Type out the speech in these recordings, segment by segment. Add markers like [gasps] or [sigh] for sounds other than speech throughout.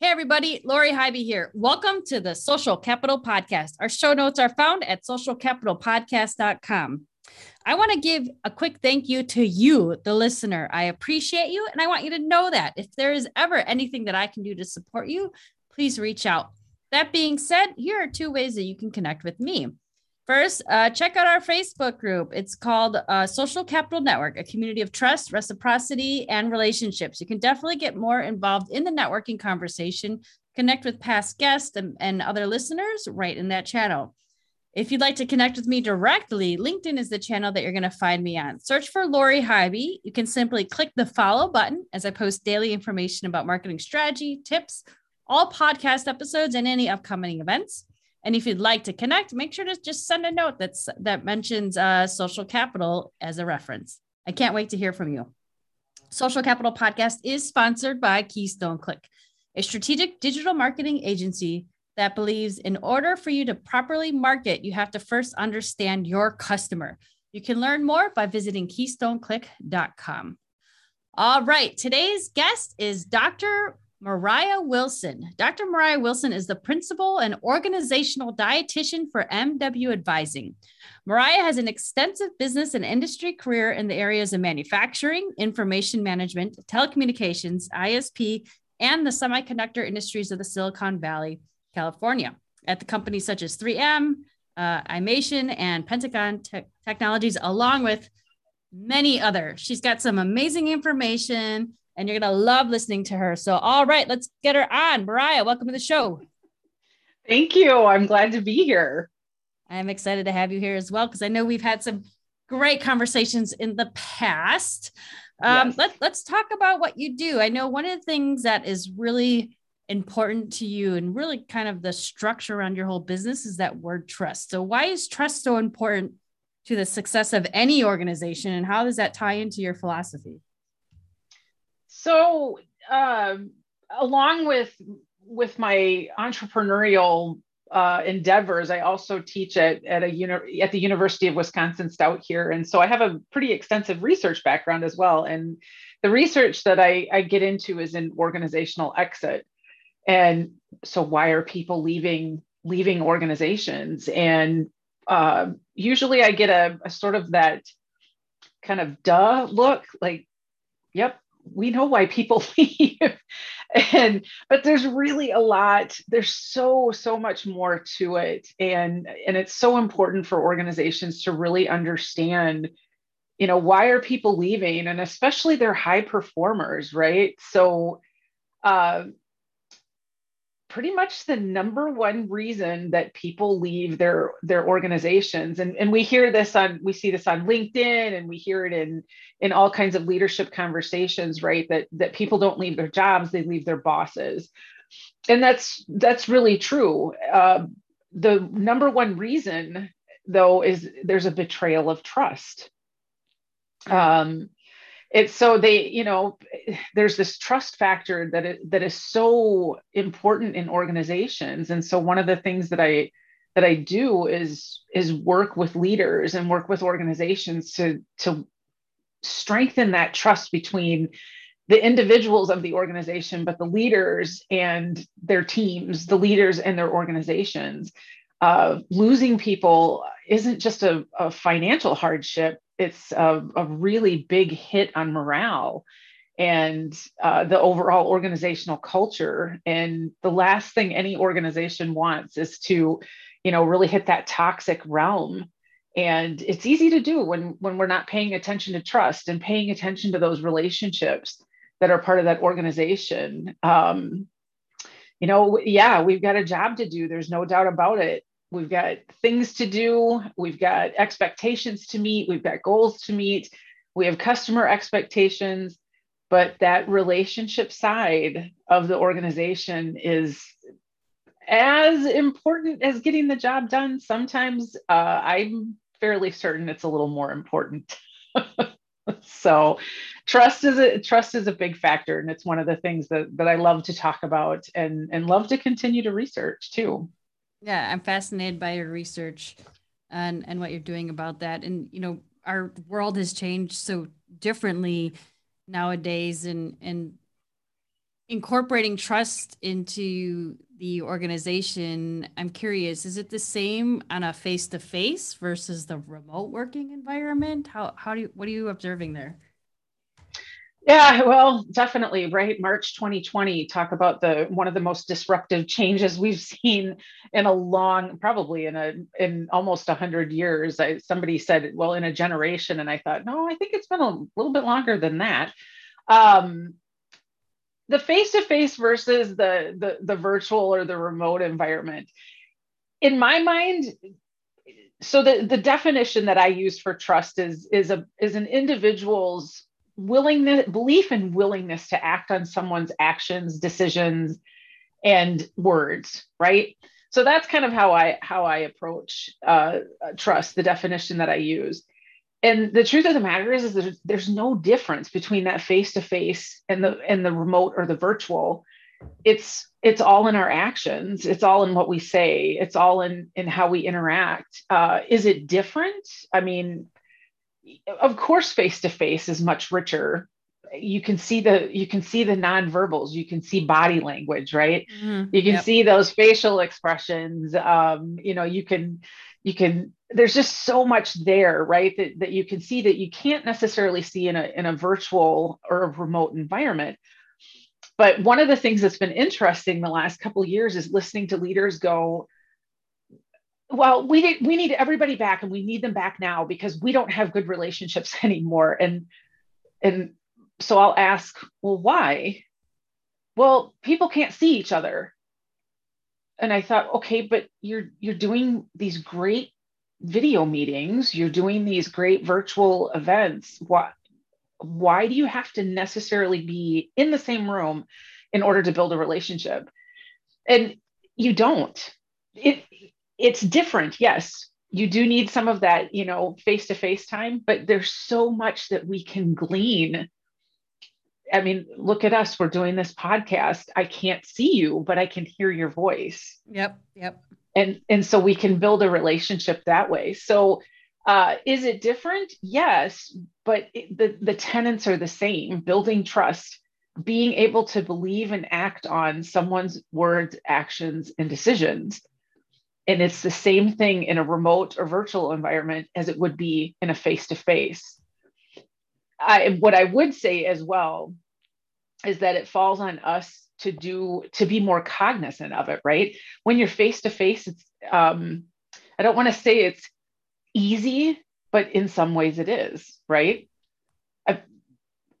Hey, everybody, Lori Highby here. Welcome to the Social Capital Podcast. Our show notes are found at socialcapitalpodcast.com. I want to give a quick thank you to you, the listener. I appreciate you, and I want you to know that if there is ever anything that I can do to support you, please reach out. That being said, here are two ways that you can connect with me. First, uh, check out our Facebook group. It's called uh, Social Capital Network, a community of trust, reciprocity, and relationships. You can definitely get more involved in the networking conversation, connect with past guests and, and other listeners right in that channel. If you'd like to connect with me directly, LinkedIn is the channel that you're going to find me on. Search for Lori Highby. You can simply click the follow button as I post daily information about marketing strategy, tips, all podcast episodes, and any upcoming events. And if you'd like to connect, make sure to just send a note that's that mentions uh, social capital as a reference. I can't wait to hear from you. Social Capital Podcast is sponsored by Keystone Click, a strategic digital marketing agency that believes in order for you to properly market, you have to first understand your customer. You can learn more by visiting keystoneclick.com. All right, today's guest is Dr. Marya Wilson. Dr. Marya Wilson is the principal and organizational dietitian for MW Advising. Marya has an extensive business and industry career in the areas of manufacturing, information management, telecommunications, ISP, and the semiconductor industries of the Silicon Valley, California, at the companies such as 3M, uh, Imation, and Pentagon te- Technologies, along with many others. She's got some amazing information and you're going to love listening to her. So, all right, let's get her on. Marya, welcome to the show. Thank you. I'm glad to be here. I'm excited to have you here as well because I know we've had some great conversations in the past. Um, yes. let, let's talk about what you do. I know one of the things that is really important to you and really kind of the structure around your whole business is that word trust. So, why is trust so important to the success of any organization, and how does that tie into your philosophy? So, uh, along with with my entrepreneurial uh, endeavors, I also teach at at a uni- at the University of Wisconsin Stout here, and so I have a pretty extensive research background as well. And the research that I, I get into is in organizational exit, and so why are people leaving leaving organizations? And uh, usually, I get a, a sort of that kind of duh look, like, yep, we know why people [laughs] leave. And but there's really a lot there's so so much more to it. And and it's so important for organizations to really understand you know why are people leaving? And especially their high performers right? So uh, pretty much the number one reason that people leave their their organizations. And, and we hear this on we see this on linkedin and we hear it in in all kinds of leadership conversations right? That that people don't leave their jobs they leave their bosses. And that's that's really true. Uh, the number one reason though is there's a betrayal of trust. Um, it's so they you know there's this trust factor that it, that is so important in organizations. And so one of the things that i that i do is is work with leaders and work with organizations to to strengthen that trust between the individuals of the organization but the leaders and their teams the leaders and their organizations. Uh, losing people isn't just a, a financial hardship it's a, a really big hit on morale and uh, the overall organizational culture. And the last thing any organization wants is to you know really hit that toxic realm. And it's easy to do when when we're not paying attention to trust and paying attention to those relationships that are part of that organization. Um, you know yeah we've got a job to do. There's no doubt about it we've got things to do, we've got expectations to meet, we've got goals to meet, we have customer expectations, but that relationship side of the organization is as important as getting the job done. Sometimes uh, I'm fairly certain it's a little more important. [laughs] so trust is a trust is a big factor and it's one of the things that that I love to talk about and and love to continue to research too. Yeah, I'm fascinated by your research and and what you're doing about that. And you know our world has changed so differently nowadays and and incorporating trust into the organization i'm curious is it the same on a face-to-face versus the remote working environment? How how do you what are you observing there yeah well definitely right? March 2020 talk about the one of the most disruptive changes we've seen in a long probably in a in almost 100 years. I, somebody said well in a generation and i thought no i think it's been a little bit longer than that. Um, the face-to-face versus the, the the virtual or the remote environment. In my mind so the, the definition that i use for trust is is a is an individual's willingness belief and willingness to act on someone's actions decisions and words right? So that's kind of how i how i approach uh, trust the definition that i use. And the truth of the matter is, is there's, there's no difference between that face to face and the and the remote or the virtual. It's it's all in our actions. It's all in what we say. It's all in in how we interact. Uh, is it different? I mean of course face to face is much richer. You can see the you can see the nonverbals. You can see body language right? Mm-hmm. you can yep. see those facial expressions. Um you know you can you can there's just so much there right? That, that you can see that you can't necessarily see in a in a virtual or a remote environment. But one of the things that's been interesting the last couple of years is listening to leaders go well we need we need everybody back and we need them back now because we don't have good relationships [laughs] anymore and and so i'll ask well why well people can't see each other and I thought, okay, but you're you're doing these great video meetings, you're doing these great virtual events. Why why do you have to necessarily be in the same room in order to build a relationship? And you don't. It it's different, yes. You do need some of that, you know, face-to-face time, but there's so much that we can glean I mean, look at us. We're doing this podcast. I can't see you, but I can hear your voice. Yep. Yep. And and so we can build a relationship that way. So uh, is it different? Yes, but it, the the tenets are the same. Building trust, being able to believe and act on someone's words, actions, and decisions. And it's the same thing in a remote or virtual environment as it would be in a face to face. What I would say as well is that it falls on us to do to be more cognizant of it, right? When you're face to face, it's um, I don't want to say it's easy, but in some ways it is, right?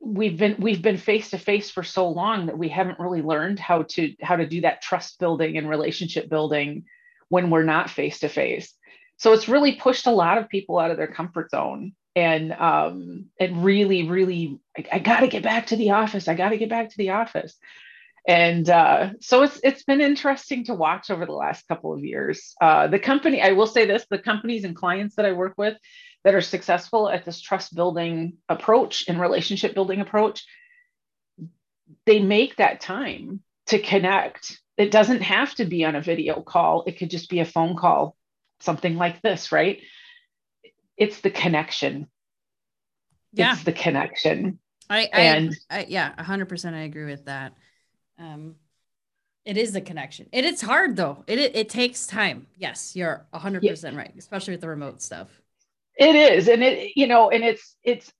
We've been we've been face to face for so long that we haven't really learned how to how to do that trust building and relationship building when we're not face to face. So it's really pushed a lot of people out of their comfort zone and um, and really, really, I, I got to get back to the office. I got to get back to the office. And uh, so it's it's been interesting to watch over the last couple of years. Uh, the company, I will say this: the companies and clients that I work with that are successful at this trust building approach and relationship building approach, they make that time to connect. It doesn't have to be on a video call. It could just be a phone call, something like this, right? it's the connection. Yeah. It's the connection. I, I and I, yeah, hundred percent. I agree with that. Um, it is the connection. It is hard though. It, it, it takes time. Yes, you're hundred yeah. percent right, especially with the remote stuff. It is, and it you know, and it's it's.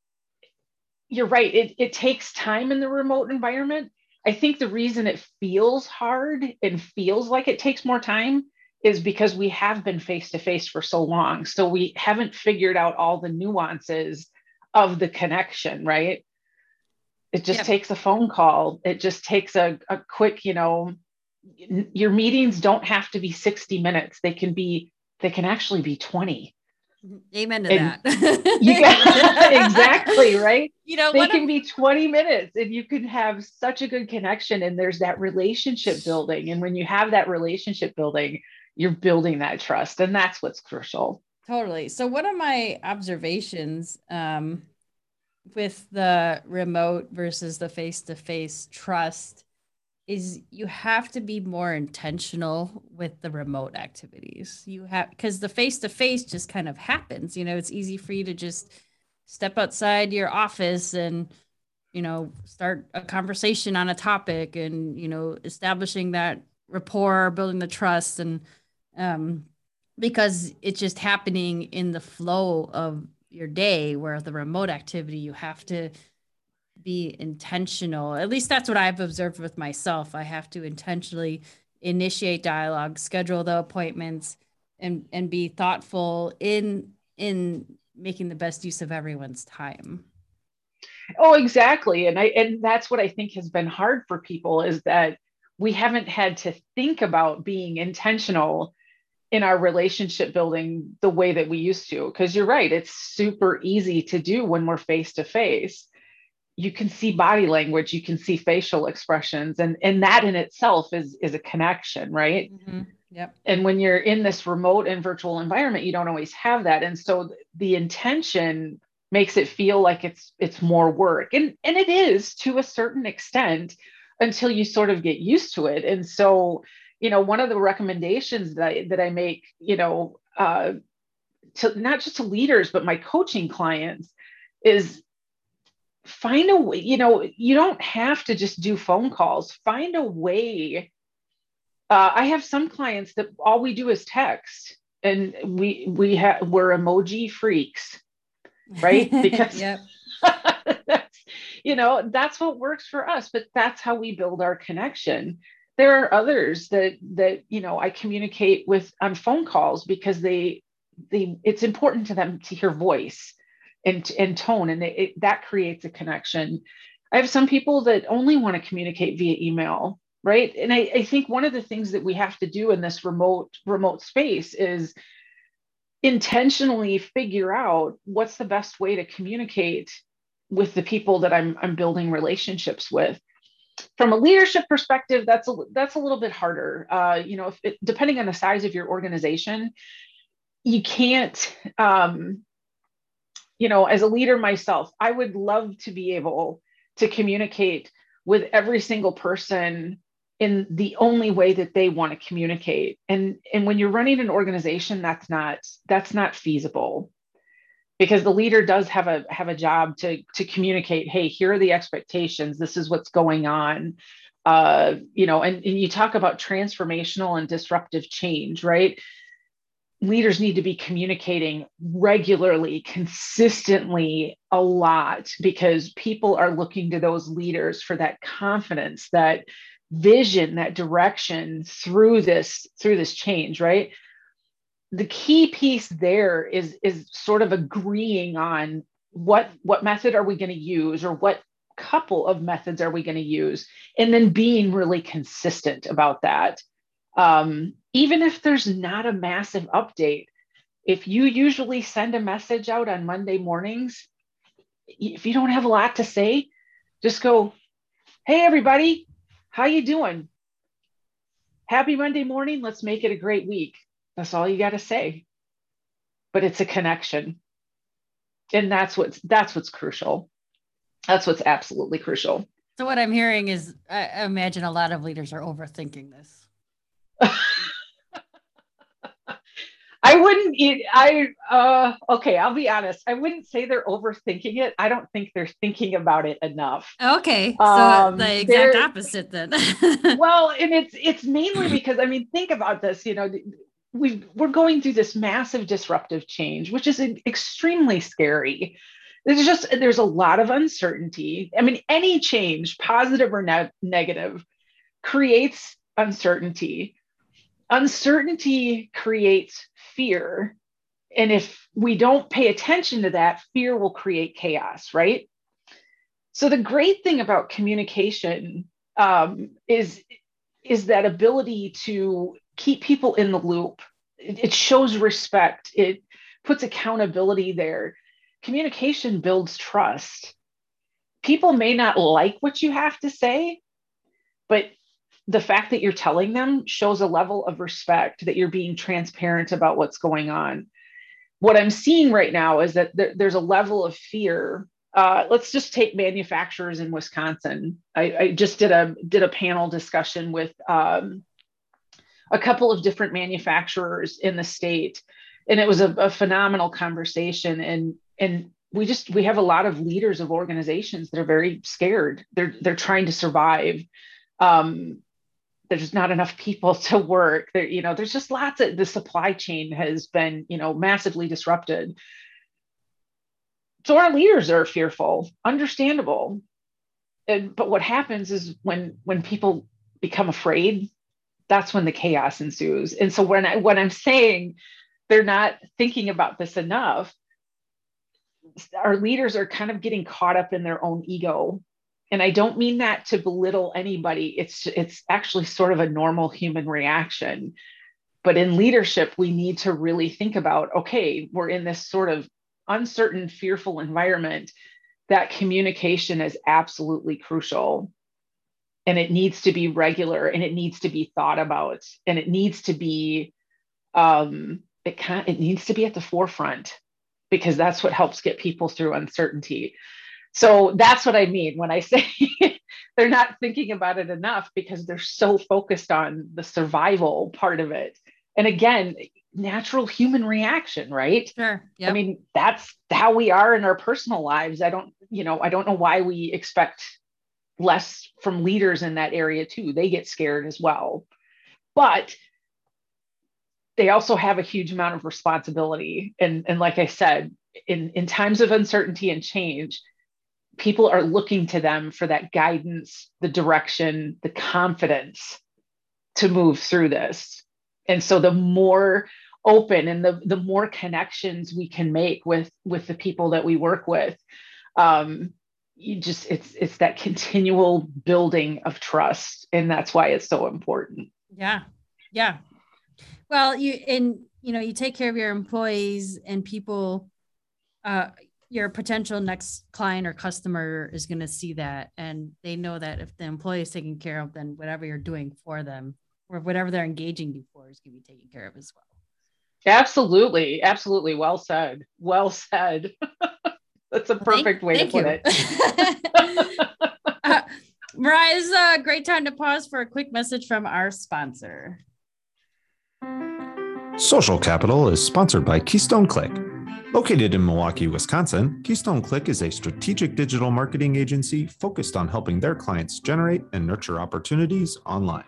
You're right. It it takes time in the remote environment. I think the reason it feels hard and feels like it takes more time is because we have been face to face for so long. So we haven't figured out all the nuances of the connection, right? It just takes a phone call. It just takes a, a quick, you know, your meetings don't have to be 60 minutes. They can be, they can actually be 20. Amen to and that. you got, [laughs] [laughs] exactly, right? You know, they can be 20 minutes and you can have such a good connection and there's that relationship building. And when you have that relationship building, you're building that trust. And that's what's crucial. Totally. So one of my observations um, with the remote versus the face-to-face trust is you have to be more intentional with the remote activities. You have because the face to face just kind of happens. You know, it's easy for you to just step outside your office and you know start a conversation on a topic and you know establishing that rapport, building the trust, and um, because it's just happening in the flow of your day. Where the remote activity, you have to be intentional. At least that's what I've observed with myself. I have to intentionally initiate dialogue, schedule the appointments, and and be thoughtful in in making the best use of everyone's time. Oh, exactly. And I and that's what I think has been hard for people is that we haven't had to think about being intentional in our relationship building the way that we used to because you're right it's super easy to do when we're face to face you can see body language you can see facial expressions and and that in itself is is a connection right? Mm-hmm. yep. And when you're in this remote and virtual environment you don't always have that. And so the intention makes it feel like it's it's more work. And and it is to a certain extent until you sort of get used to it. And so you know one of the recommendations that I, that I make you know uh, to not just to leaders but my coaching clients is find a way, you know, you don't have to just do phone calls. Find a way. Uh, I have some clients that all we do is text and we we have we're emoji freaks, right? [laughs] Because that's, [laughs] you know, that's what works for us, but that's how we build our connection. There are others that that you know I communicate with on phone calls because they they it's important to them to hear voice and, and tone and it, that creates a connection. I have some people that only want to communicate via email right? And I, I think one of the things that we have to do in this remote remote space is intentionally figure out what's the best way to communicate with the people that i'm, I'm building relationships with. From a leadership perspective that's a that's a little bit harder. Uh, you know if it, depending on the size of your organization you can't um, you know, as a leader myself, I would love to be able to communicate with every single person in the only way that they want to communicate. And and when you're running an organization, that's not that's not feasible because the leader does have a have a job to to communicate hey here are the expectations. This is what's going on. Uh, you know and, and you talk about transformational and disruptive change right leaders need to be communicating regularly, consistently, a lot, because people are looking to those leaders for that confidence, that vision, that direction through this through this change, right? The key piece there is is sort of agreeing on what what method are we going to use or what couple of methods are we going to use and then being really consistent about that um, even if there's not a massive update, if you usually send a message out on Monday mornings, if you don't have a lot to say, just go, "Hey everybody, how you doing? Happy Monday morning. Let's make it a great week." That's all you got to say. But it's a connection. And that's what's that's what's crucial. That's what's absolutely crucial. So what I'm hearing is I imagine a lot of leaders are overthinking this. I wouldn't eat. I uh, okay. I'll be honest. I wouldn't say they're overthinking it. I don't think they're thinking about it enough. Okay, so um, the exact opposite then. [laughs] well, and it's it's mainly because I mean, think about this. You know, we we're going through this massive disruptive change, which is extremely scary. There's just there's a lot of uncertainty. I mean, any change, positive or ne- negative, creates uncertainty uncertainty creates fear. And if we don't pay attention to that, fear will create chaos, right? So the great thing about communication um, is, is that ability to keep people in the loop. It, it shows respect. It puts accountability there. Communication builds trust. People may not like what you have to say, but the fact that you're telling them shows a level of respect that you're being transparent about what's going on. What I'm seeing right now is that there, there's a level of fear. Uh, let's just take manufacturers in Wisconsin. I, I, just did a did a panel discussion with um, a couple of different manufacturers in the state, and it was a, a phenomenal conversation. And and we just we have a lot of leaders of organizations that are very scared. They're they're trying to survive. Um, there's not enough people [laughs] to work. There you know there's just lots of the supply chain has been you know massively disrupted. So our leaders are fearful understandable. And, but what happens is when when people become afraid that's when the chaos ensues. And so when i when i'm saying they're not thinking about this enough. Our leaders are kind of getting caught up in their own ego and i don't mean that to belittle anybody. It's it's actually sort of a normal human reaction. But in leadership we need to really think about okay we're in this sort of uncertain fearful environment. That communication is absolutely crucial. And it needs to be regular and it needs to be thought about and it needs to be um it can it needs to be at the forefront because that's what helps get people through uncertainty so that's what I mean when I [laughs] say they're not thinking about it enough because they're so focused on the survival part of it. And again, natural human reaction, right? Sure. Yep. I mean, that's how we are in our personal lives. I don't, you know, I don't know why we expect less from leaders in that area too. They get scared as well. But they also have a huge amount of responsibility. And, and like I said, in, in times of uncertainty and change, people are looking to them for that guidance, the direction, the confidence to move through this. And so the more open and the, the more connections we can make with with the people that we work with, um, you just it's it's that continual building of trust. And that's why it's so important. Yeah. Yeah. Well, you and you know, you take care of your employees and people uh your potential next client or customer is going to see that and they know that if the employee is taken care of then whatever you're doing for them or whatever they're engaging you for is going to be taken care of as well. Absolutely. Absolutely. Well said. Well said. [laughs] That's a perfect thank, way thank to put you. it. [laughs] Uh, marya this is a great time to pause for a quick message from our sponsor. Social capital is sponsored by keystone click Located in Milwaukee, Wisconsin, Keystone Click is a strategic digital marketing agency focused on helping their clients generate and nurture opportunities online.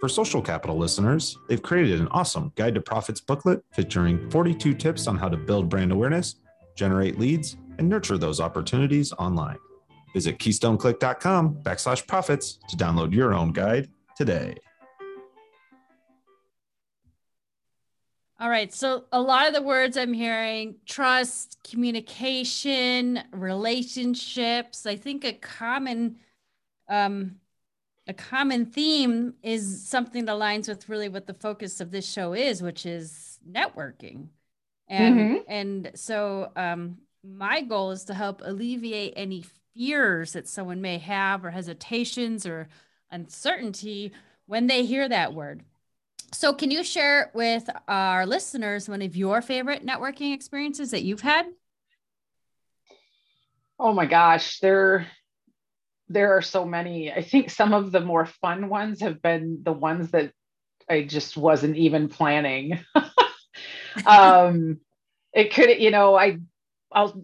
For Social Capital listeners, they've created an awesome Guide to Profits booklet featuring 42 tips on how to build brand awareness, generate leads, and nurture those opportunities online. Visit keystoneclick.com backslash profits to download your own guide today. All right. So a lot of the words I'm hearing trust, communication, relationships. I think a common um a common theme is something that aligns with really what the focus of this show is, which is networking. And mm-hmm. and so um my goal is to help alleviate any fears that someone may have or hesitations or uncertainty when they hear that word so, can you share with our listeners one of your favorite networking experiences that you've had? Oh my gosh, there there are so many. I think some of the more fun ones have been the ones that I just wasn't even planning. [laughs] um, it could, you know, I, I'll,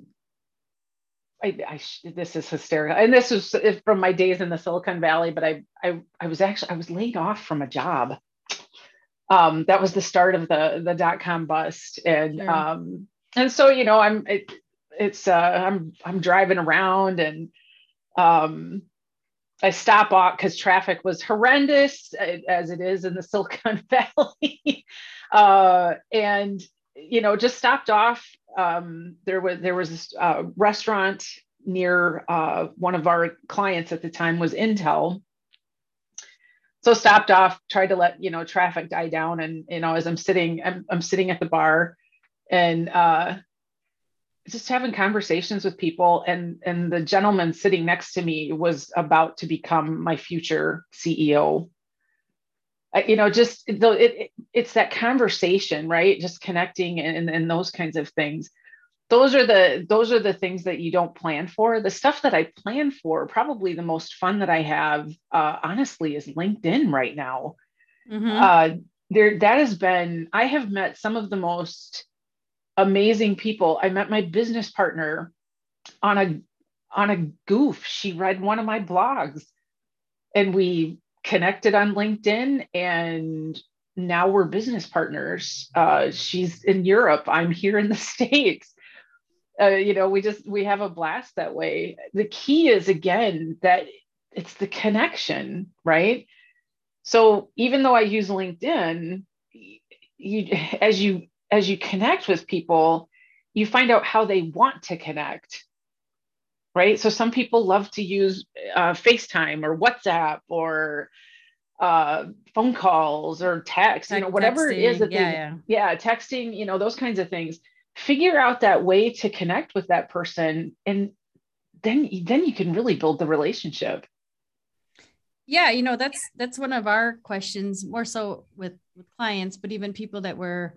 I, I, this is hysterical, and this was from my days in the Silicon Valley. But I, I, I was actually I was laid off from a job um, that was the start of the the dot com bust, and sure. um, and so you know I'm it, it's uh, I'm I'm driving around and um, I stop off because traffic was horrendous as it is in the [laughs] Silicon Valley, [laughs] uh, and you know just stopped off. Um, there was there was a uh, restaurant near uh, one of our clients at the time was Intel, so stopped off tried to let you know traffic die down and you know as i'm sitting i'm, I'm sitting at the bar and uh, just having conversations with people. And and the gentleman sitting next to me was about to become my future CEO. you know, just though it, it, it's that conversation, right? Just connecting and, and those kinds of things those are the those are the things that you don't plan for. The stuff that i plan for probably the most fun that i have uh, honestly is linkedin right now. Mm-hmm. uh, there that has been i have met some of the most amazing people. I met my business partner on a on a goof. She read one of my blogs and we connected on linkedin and now we're business partners. Uh, she's in europe. I'm here in the [laughs] states uh, you know we just we have a blast that way. The key is again that it's the connection right? So even though i use linkedin you as you as you connect with people you find out how they want to connect right? So some people love to use uh, facetime or whatsapp or uh, phone calls or text you know whatever texting, it is that yeah, they, yeah. Yeah texting you know those kinds of things figure out that way to connect with that person and then then you can really build the relationship. Yeah you know that's that's one of our questions more so with with clients but even people that we're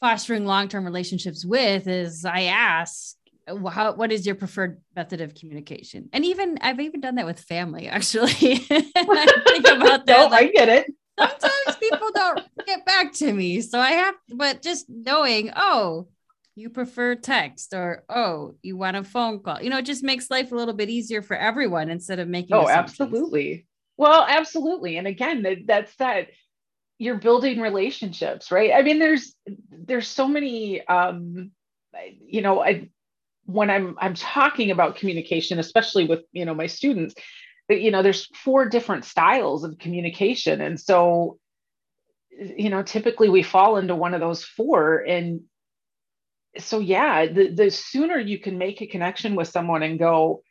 fostering long-term relationships with is i ask how, what is your preferred method of communication? And even i've even done that with family actually. [laughs] I think about that no, like, i get it. sometimes people don't get back to me so i have but just knowing oh you prefer text or oh you want a phone call? You know it just makes life a little bit easier for everyone instead of making it. oh absolutely. Well absolutely. And again that's that you're building relationships right? I mean there's there's so many um you know i when i'm i'm talking about communication especially with you know my students you know there's four different styles of communication. And so you know typically we fall into one of those four and so yeah the, the sooner you can make a connection with someone and go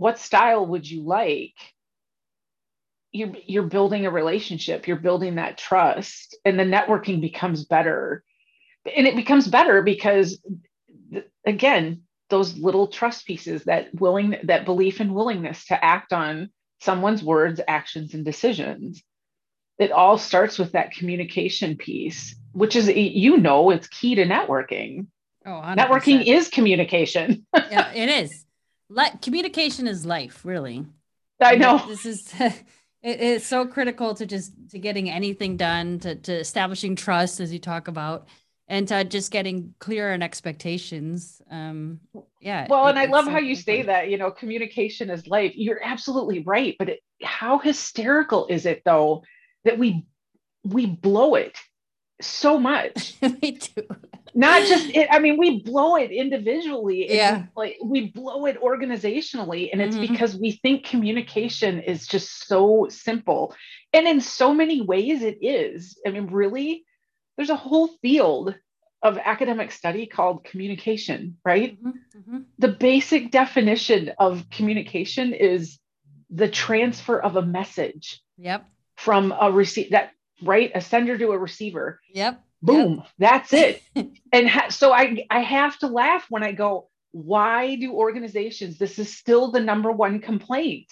what style would you like? You're you're building a relationship you're building that trust and the networking becomes better. And it becomes better because again those little trust pieces that willing that belief and willingness to act on someone's words actions and decisions it all starts with that communication piece which is you know it's key to networking Oh, 100%. networking is communication. yeah, [laughs] it is. Like communication is life, really. I know. This is [laughs] it's so critical to just to getting anything done, to, to establishing trust, as you talk about, and to just getting clear on expectations. Um, yeah. Well, it, and I love so how you say that. You know, communication is life. You're absolutely right. But it, how hysterical is it though that we we blow it so much? [laughs] we do not just [gasps] it i mean we blow it individually yeah. like we blow it organizationally and it's mm-hmm. because we think communication is just so simple. And in so many ways it is. I mean really there's a whole field of academic study called communication right? Mm-hmm. Mm-hmm. the basic definition of communication is the transfer of a message yep. from a receive that right? A sender to a receiver. Yep boom. Yep. that's it. [laughs] And ha- so i i have to laugh when i go why do organizations this is still the number one complaint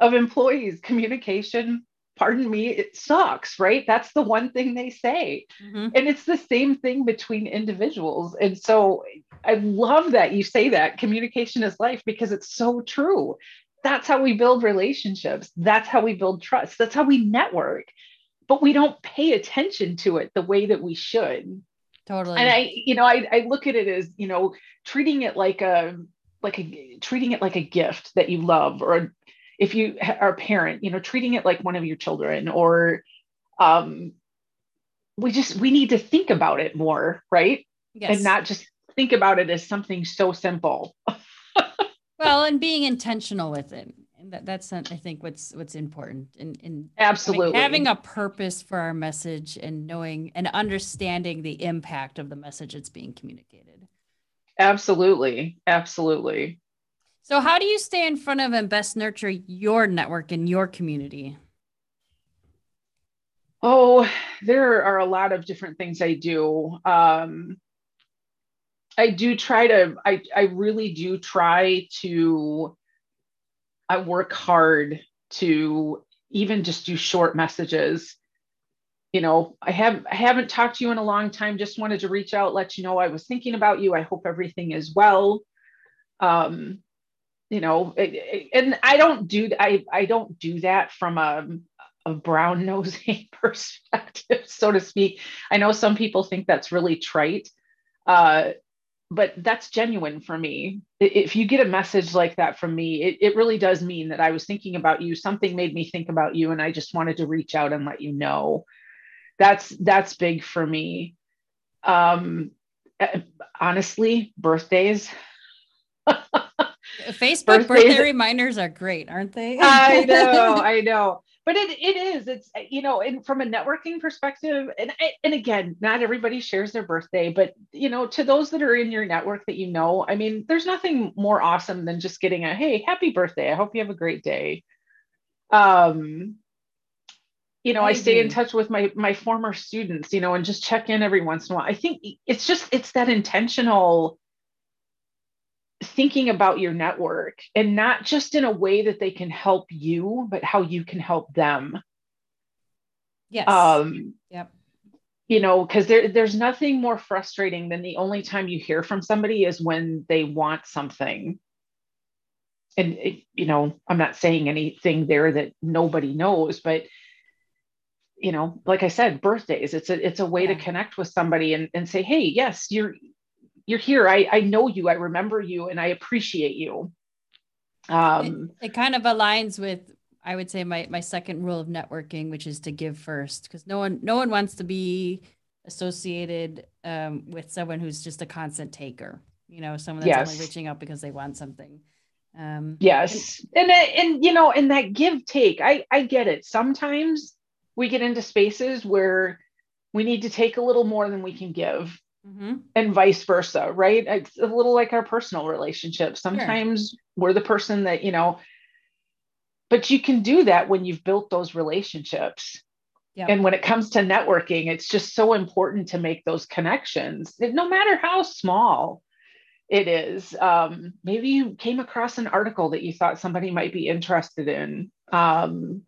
of employees communication pardon me it sucks right? That's the one thing they say. Mm-hmm. and it's the same thing between individuals. And so i love that you say that. Communication is life because it's so true. That's how we build relationships. That's how we build trust. That's how we network but we don't pay attention to it the way that we should. Totally. And i you know i, I look at it as you know treating it like a like a treating it like a gift that you love or if you are a parent you know treating it like one of your children or um we just we need to think about it more right? Yes. and not just think about it as something so simple. [laughs] Well and being intentional with it that, that's I think what's what's important in in absolutely having, having, a purpose for our message and knowing and understanding the impact of the message that's being communicated. Absolutely, absolutely. So, how do you stay in front of and best nurture your network in your community? Oh, there are a lot of different things I do. Um, I do try to, I, I really do try to, I work hard to even just do short messages. You know, I have I haven't talked to you in a long time. Just wanted to reach out, let you know I was thinking about you. I hope everything is well. Um, you know, and I don't do I I don't do that from a a brown [laughs] nosing perspective, so to speak. I know some people think that's really trite. Uh, but that's genuine for me. If you get a message like that from me, it, it really does mean that I was thinking about you. Something made me think about you, and I just wanted to reach out and let you know. That's that's big for me. Um, eh, honestly, birthdays. [laughs] Facebook birthdays. birthday reminders are great, aren't they? I know, [laughs] I know but it, it is it's you know and from a networking perspective and and again not everybody shares their birthday but you know to those that are in your network that you know i mean there's nothing more awesome than just getting a hey happy birthday. I hope you have a great day. Um you know i, I stay in touch with my my former students you know and just check in every once in a while. I think it's just it's that intentional thinking about your network and not just in a way that they can help you, but how you can help them. Yes. Um, yep. You know, because there, there's nothing more frustrating than the only time you hear from somebody is when they want something. And, it, you know, I'm not saying anything there that nobody knows, but you know, like I said, birthdays, it's a, it's a way yeah. to connect with somebody and, and say, Hey, yes, you're, you're here. I, I know you. I remember you and I appreciate you. Um, it, it kind of aligns with, I would say my, my second rule of networking, which is to give first, because no one, no one wants to be associated um, with someone who's just a constant taker, you know, someone that's yes. only reaching out because they want something. Um, yes. And, and, and, you know, and that give take, I, I get it. Sometimes we get into spaces where we need to take a little more than we can give mm-hmm. and vice versa, right? It's a little like our personal relationships. Sometimes sure. we're the person that, you know, but you can do that when you've built those relationships. Yep. And when it comes to networking, it's just so important to make those connections, no matter how small it is. Um, maybe you came across an article that you thought somebody might be interested in. Um,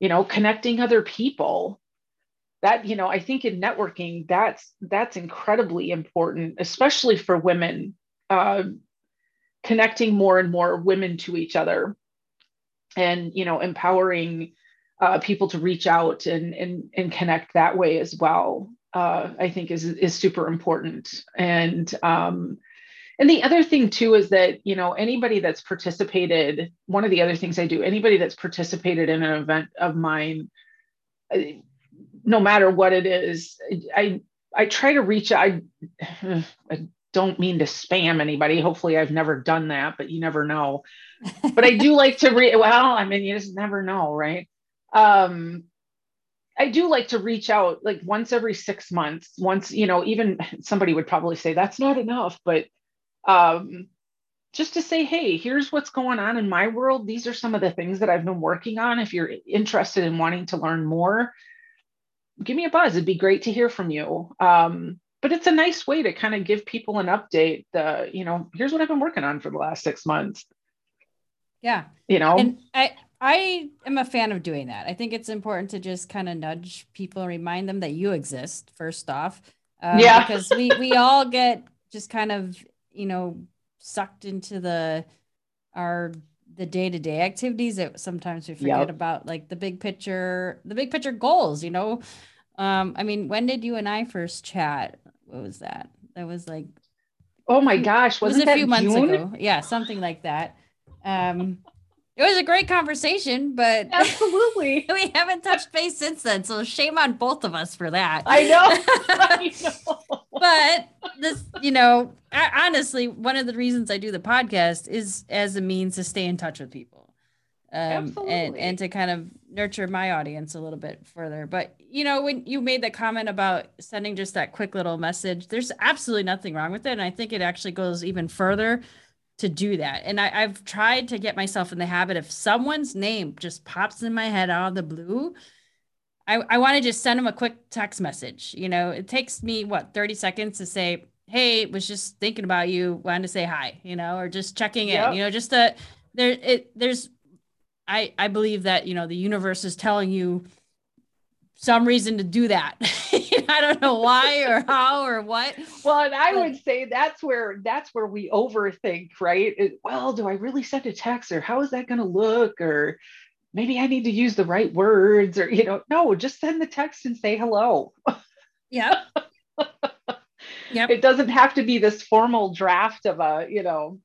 you know, connecting other people that you know i think in networking that's that's incredibly important especially for women uh, connecting more and more women to each other and you know empowering uh, people to reach out and, and and connect that way as well uh, i think is is super important. And um, and the other thing too is that you know anybody that's participated one of the other things i do anybody that's participated in an event of mine no matter what it is, I I try to reach I I don't mean to spam anybody. Hopefully I've never done that, but you never know. but I do [laughs] like to read well, I mean you just never know, right? Um I do like to reach out like once every 6 months. Once, you know, even somebody would probably say that's not enough, but um just to say, hey, here's what's going on in my world. These are some of the things that I've been working on. If you're interested in wanting to learn more, give me a buzz. It'd be great to hear from you. Um, but it's a nice way to kind of give people an update. The, you know, here's what I've been working on for the last six months. Yeah. You know, and I, I am a fan of doing that. I think it's important to just kind of nudge people, and remind them that you exist first off. Uh, yeah. [laughs] Because we, we all get just kind of, you know, sucked into the, our the day-to-day activities that sometimes we forget yep. about like the big picture the big picture goals you know um, I mean, when did you and I first chat? What was that? That was like Oh my gosh, was it a few months June? ago? Yeah, something like that. Um it was a great conversation, but [laughs] absolutely we haven't touched base since then. So shame on both of us for that. I know. [laughs] [laughs] I know. But this, you know, honestly, one of the reasons I do the podcast is as a means to stay in touch with people um, and and to kind of nurture my audience a little bit further. But you know, when you made the comment about sending just that quick little message, there's absolutely nothing wrong with it, and I think it actually goes even further to do that. And I, I've tried to get myself in the habit if someone's name just pops in my head out of the blue. I, I want to just send them a quick text message. You know, it takes me what 30 seconds to say, hey, was just thinking about you, wanted to say hi, you know, or just checking Yep. in, you know, just a there it there's I I believe that, you know, the universe is telling you some reason to do that. [laughs] I don't know why or how or what. Well, and I would say that's where that's where we overthink, right? It- well, do I really send a text or how is that going to look or maybe I need to use the right words or you know, no, just send the text and say hello. Yeah. [laughs] yep. It doesn't have to be this formal draft of a, you know,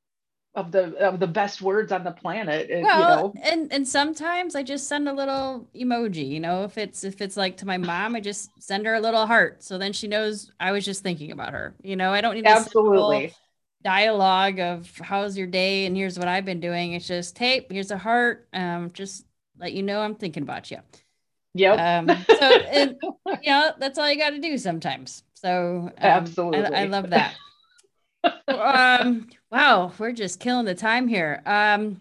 of the of the best words on the planet, it- you well know. and and sometimes i just send a little emoji you know if it's if it's like to my mom i just send her a little heart so then she knows i was just thinking about her you know i don't need to send a whole Absolutely. dialogue of how's your day and here's what i've been doing it's just hey here's a heart um just let you know i'm thinking about you Yep. um [laughs] so and you know that's all you got to do sometimes so um, I- Absolutely. I, love that um wow we're just killing the time here um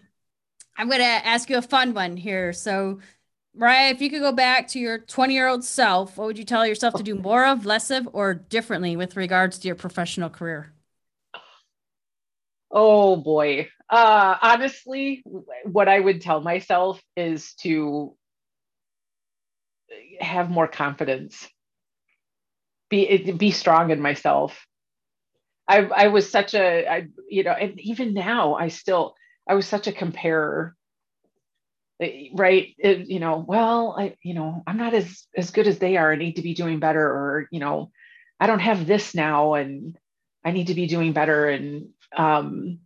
i'm gonna ask you a fun one here so marya if you could go back to your 20 year old self what would you tell yourself to do [laughs] more of less of or differently with regards to your professional career Oh boy. Uh honestly, what I would tell myself is to have more confidence. Be be strong in myself. I I was such a I you know, and even now I still I was such a comparer. Right? It- you know, well, I you know, I'm not as as good as they are. I need to be doing better or, you know, I don't have this now and I need to be doing better and um,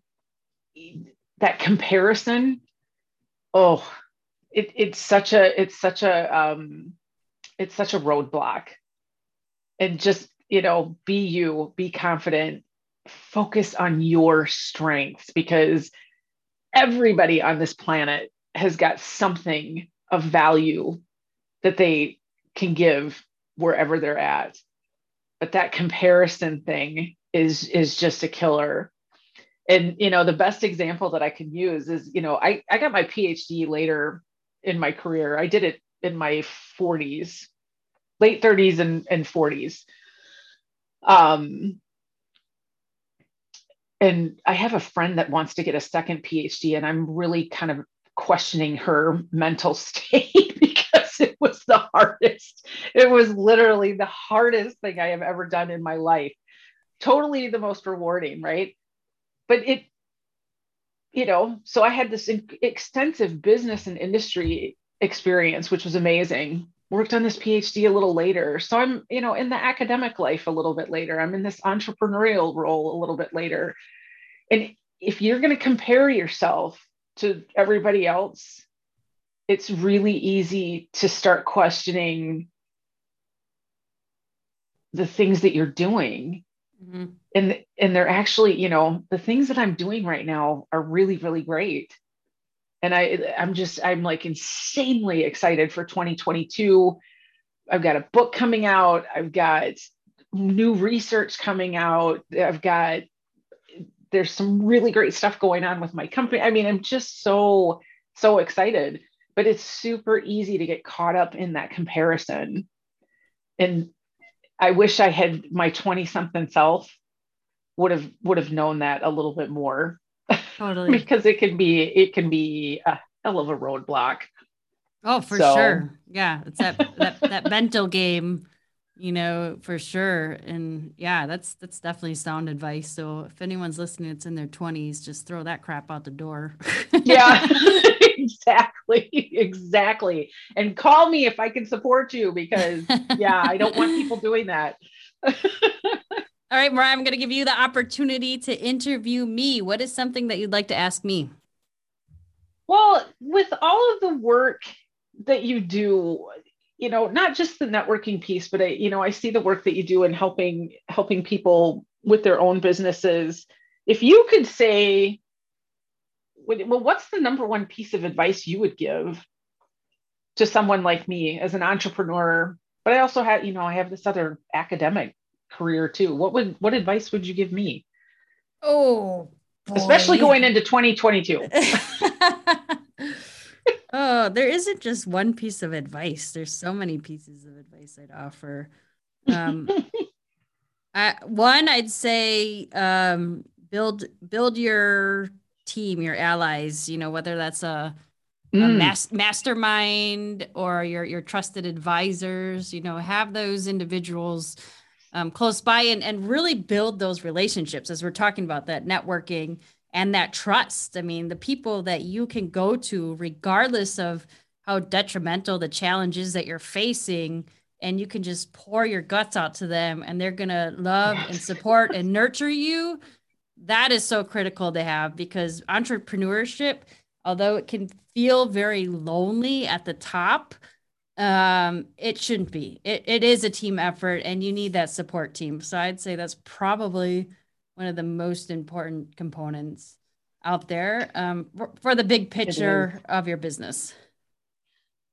that comparison oh it, it's such a it's such a um, it's such a roadblock. And just you know be you be confident focus on your strengths because everybody on this planet has got something of value that they can give wherever they're at. But that comparison thing is is just a killer and you know the best example that i can use is you know i i got my phd later in my career. I did it in my 40s late 30s and, and 40s um and i have a friend that wants to get a second phd and i'm really kind of questioning her mental [laughs] state because it was the hardest. It was literally the hardest thing i have ever done in my life. Totally the most rewarding right but it you know so i had this extensive business and industry experience which was amazing. Worked on this phd a little later. So i'm you know in the academic life a little bit later. I'm in this entrepreneurial role a little bit later. And if you're going to compare yourself to everybody else it's really easy to start questioning the things that you're doing Mhm. and and they're actually you know the things that i'm doing right now are really really great. And i i'm just i'm like insanely excited for 2022 i've got a book coming out. I've got new research coming out. I've got there's some really great stuff going on with my company. I mean i'm just so so excited but it's super easy to get caught up in that comparison. And i wish i had my 20 something self would have would have known that a little bit more. Totally. [laughs] Because it can be it can be a hell of a roadblock. Oh for So- sure. Yeah it's that that, that [laughs] mental game you know for sure. And yeah that's that's definitely sound advice. So if anyone's listening it's in their 20s just throw that crap out the door. [laughs] Yeah exactly [laughs] exactly and call me if i can support you because yeah i don't want people [laughs] doing that All right, Marya, I'm going to give you the opportunity to interview me. What is something that you'd like to ask me? Well, with all of the work that you do, you know, not just the networking piece, but I, you know, I see the work that you do in helping helping people with their own businesses. If you could say, well, what's the number one piece of advice you would give to someone like me as an entrepreneur? But I also have, you know, I have this other academic career too. What would what advice would you give me? Oh, Especially going into 2022. [laughs] [laughs] oh, there isn't just one piece of advice. There's so many pieces of advice I'd offer. Um, [laughs] Uh, one, I'd say um, build build your team, your allies. You know, whether that's a, mm. a mas- mastermind or your your trusted advisors. You know, have those individuals um, close by and and really build those relationships. As we're talking about that networking and that trust. I mean, the people that you can go to, regardless of how detrimental the challenges that you're facing and you can just pour your guts out to them and they're going to love and support and nurture you that is so critical to have because entrepreneurship although it can feel very lonely at the top um, it shouldn't be. It, it is a team effort and you need that support team. So i'd say that's probably one of the most important components out there um, for, for the big picture of your business.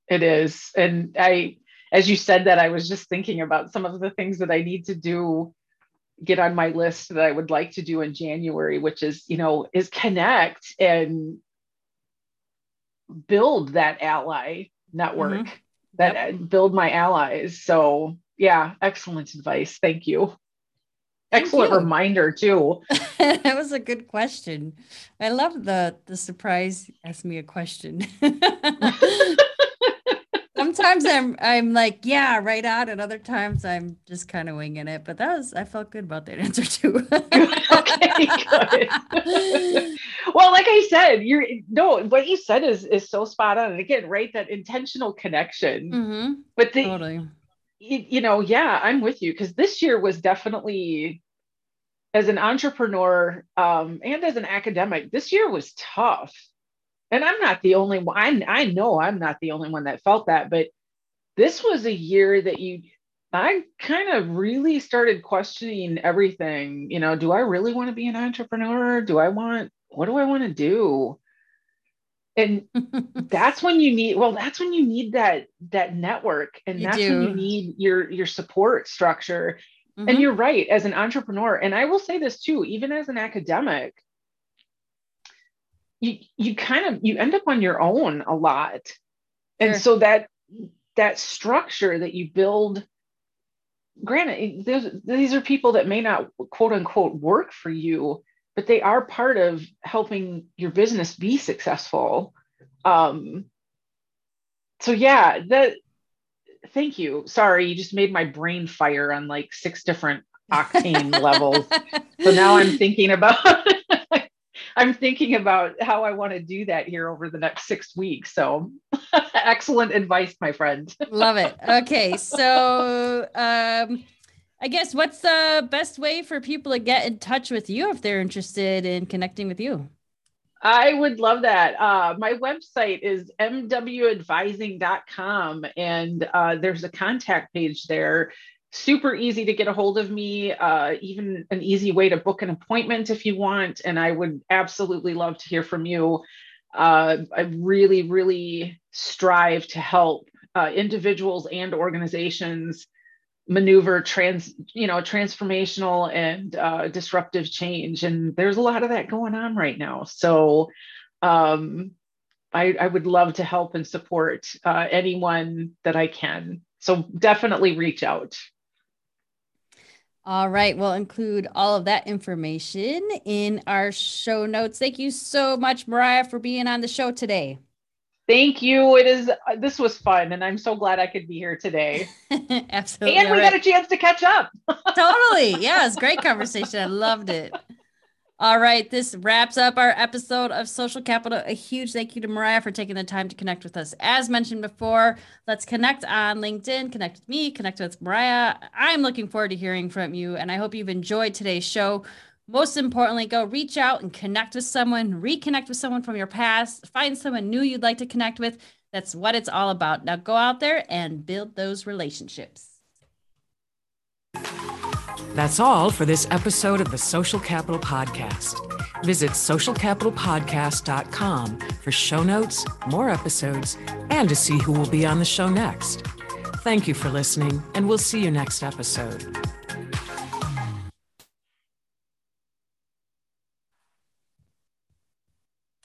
It is. And i as you said that, I was just thinking about some of the things that I need to do, get on my list that I would like to do in January, which is, you know, is connect and build that ally network, mm-hmm. that yep. build my allies. So yeah, excellent advice. Thank you. Thank excellent you. reminder too. [laughs] that was a good question. I love the the surprise ask me a question. [laughs] sometimes I'm I'm like, yeah, right on, and other times I'm just kind of winging it. But that was I felt good about that [laughs] answer too. okay, [laughs] well, like I said, you're no, what you said is is so spot on. And again, right, that intentional connection. Mm-hmm. But the totally. You, you know, yeah, I'm with you because this year was definitely as an entrepreneur um, and as an academic, this year was tough and I'm not the only one. I, I know I'm not the only one that felt that, but this was a year that you, I kind of really started questioning everything. You know, do I really want to be an entrepreneur? Do I want, what do I want to do? And [laughs] that's when you need, well, that's when you need that, that network. And you that's do. when you need your, your support structure. Mm-hmm. And you're right, as an entrepreneur, and I will say this too, even as an academic, you you kind of you end up on your own a lot. And sure. so that that structure that you build granted these are people that may not quote unquote work for you but they are part of helping your business be successful. Um so yeah that thank you. Sorry you just made my brain fire on like six different octane levels. [laughs] So now i'm thinking about I'm thinking about how I want to do that here over the next six weeks. So [laughs] excellent advice, my friend. Love it. [laughs] Okay. So um I guess what's the best way for people to get in touch with you if they're interested in connecting with you? I would love that. Uh, my website is mwadvising.com, and uh, there's a contact page there super easy to get a hold of me, uh, even an easy way to book an appointment if you want. And I would absolutely love to hear from you. Uh, I really, really strive to help uh, individuals and organizations maneuver trans, you know, transformational and uh, disruptive change. And there's a lot of that going on right now. So um, I, I, would love to help and support uh, anyone that I can. So definitely reach out. All right. We'll include all of that information in our show notes. Thank you so much, Marya, for being on the show today. Thank you. It is, this was fun, and I'm so glad I could be here today. [laughs] Absolutely. And we right. got a chance to catch up. [laughs] totally. Yeah, it's great conversation. I loved it. All right, this wraps up our episode of Social Capital. A huge thank you to Marya for taking the time to connect with us. As mentioned before, let's connect on LinkedIn, connect with me, connect with Marya. I'm looking forward to hearing from you, and I hope you've enjoyed today's show. Most importantly, go reach out and connect with someone, reconnect with someone from your past, find someone new you'd like to connect with. That's what it's all about. Now go out there and build those relationships. That's all for this episode of the Social Capital Podcast. Visit socialcapitalpodcast.com for show notes, more episodes, and to see who will be on the show next. Thank you for listening, and we'll see you next episode.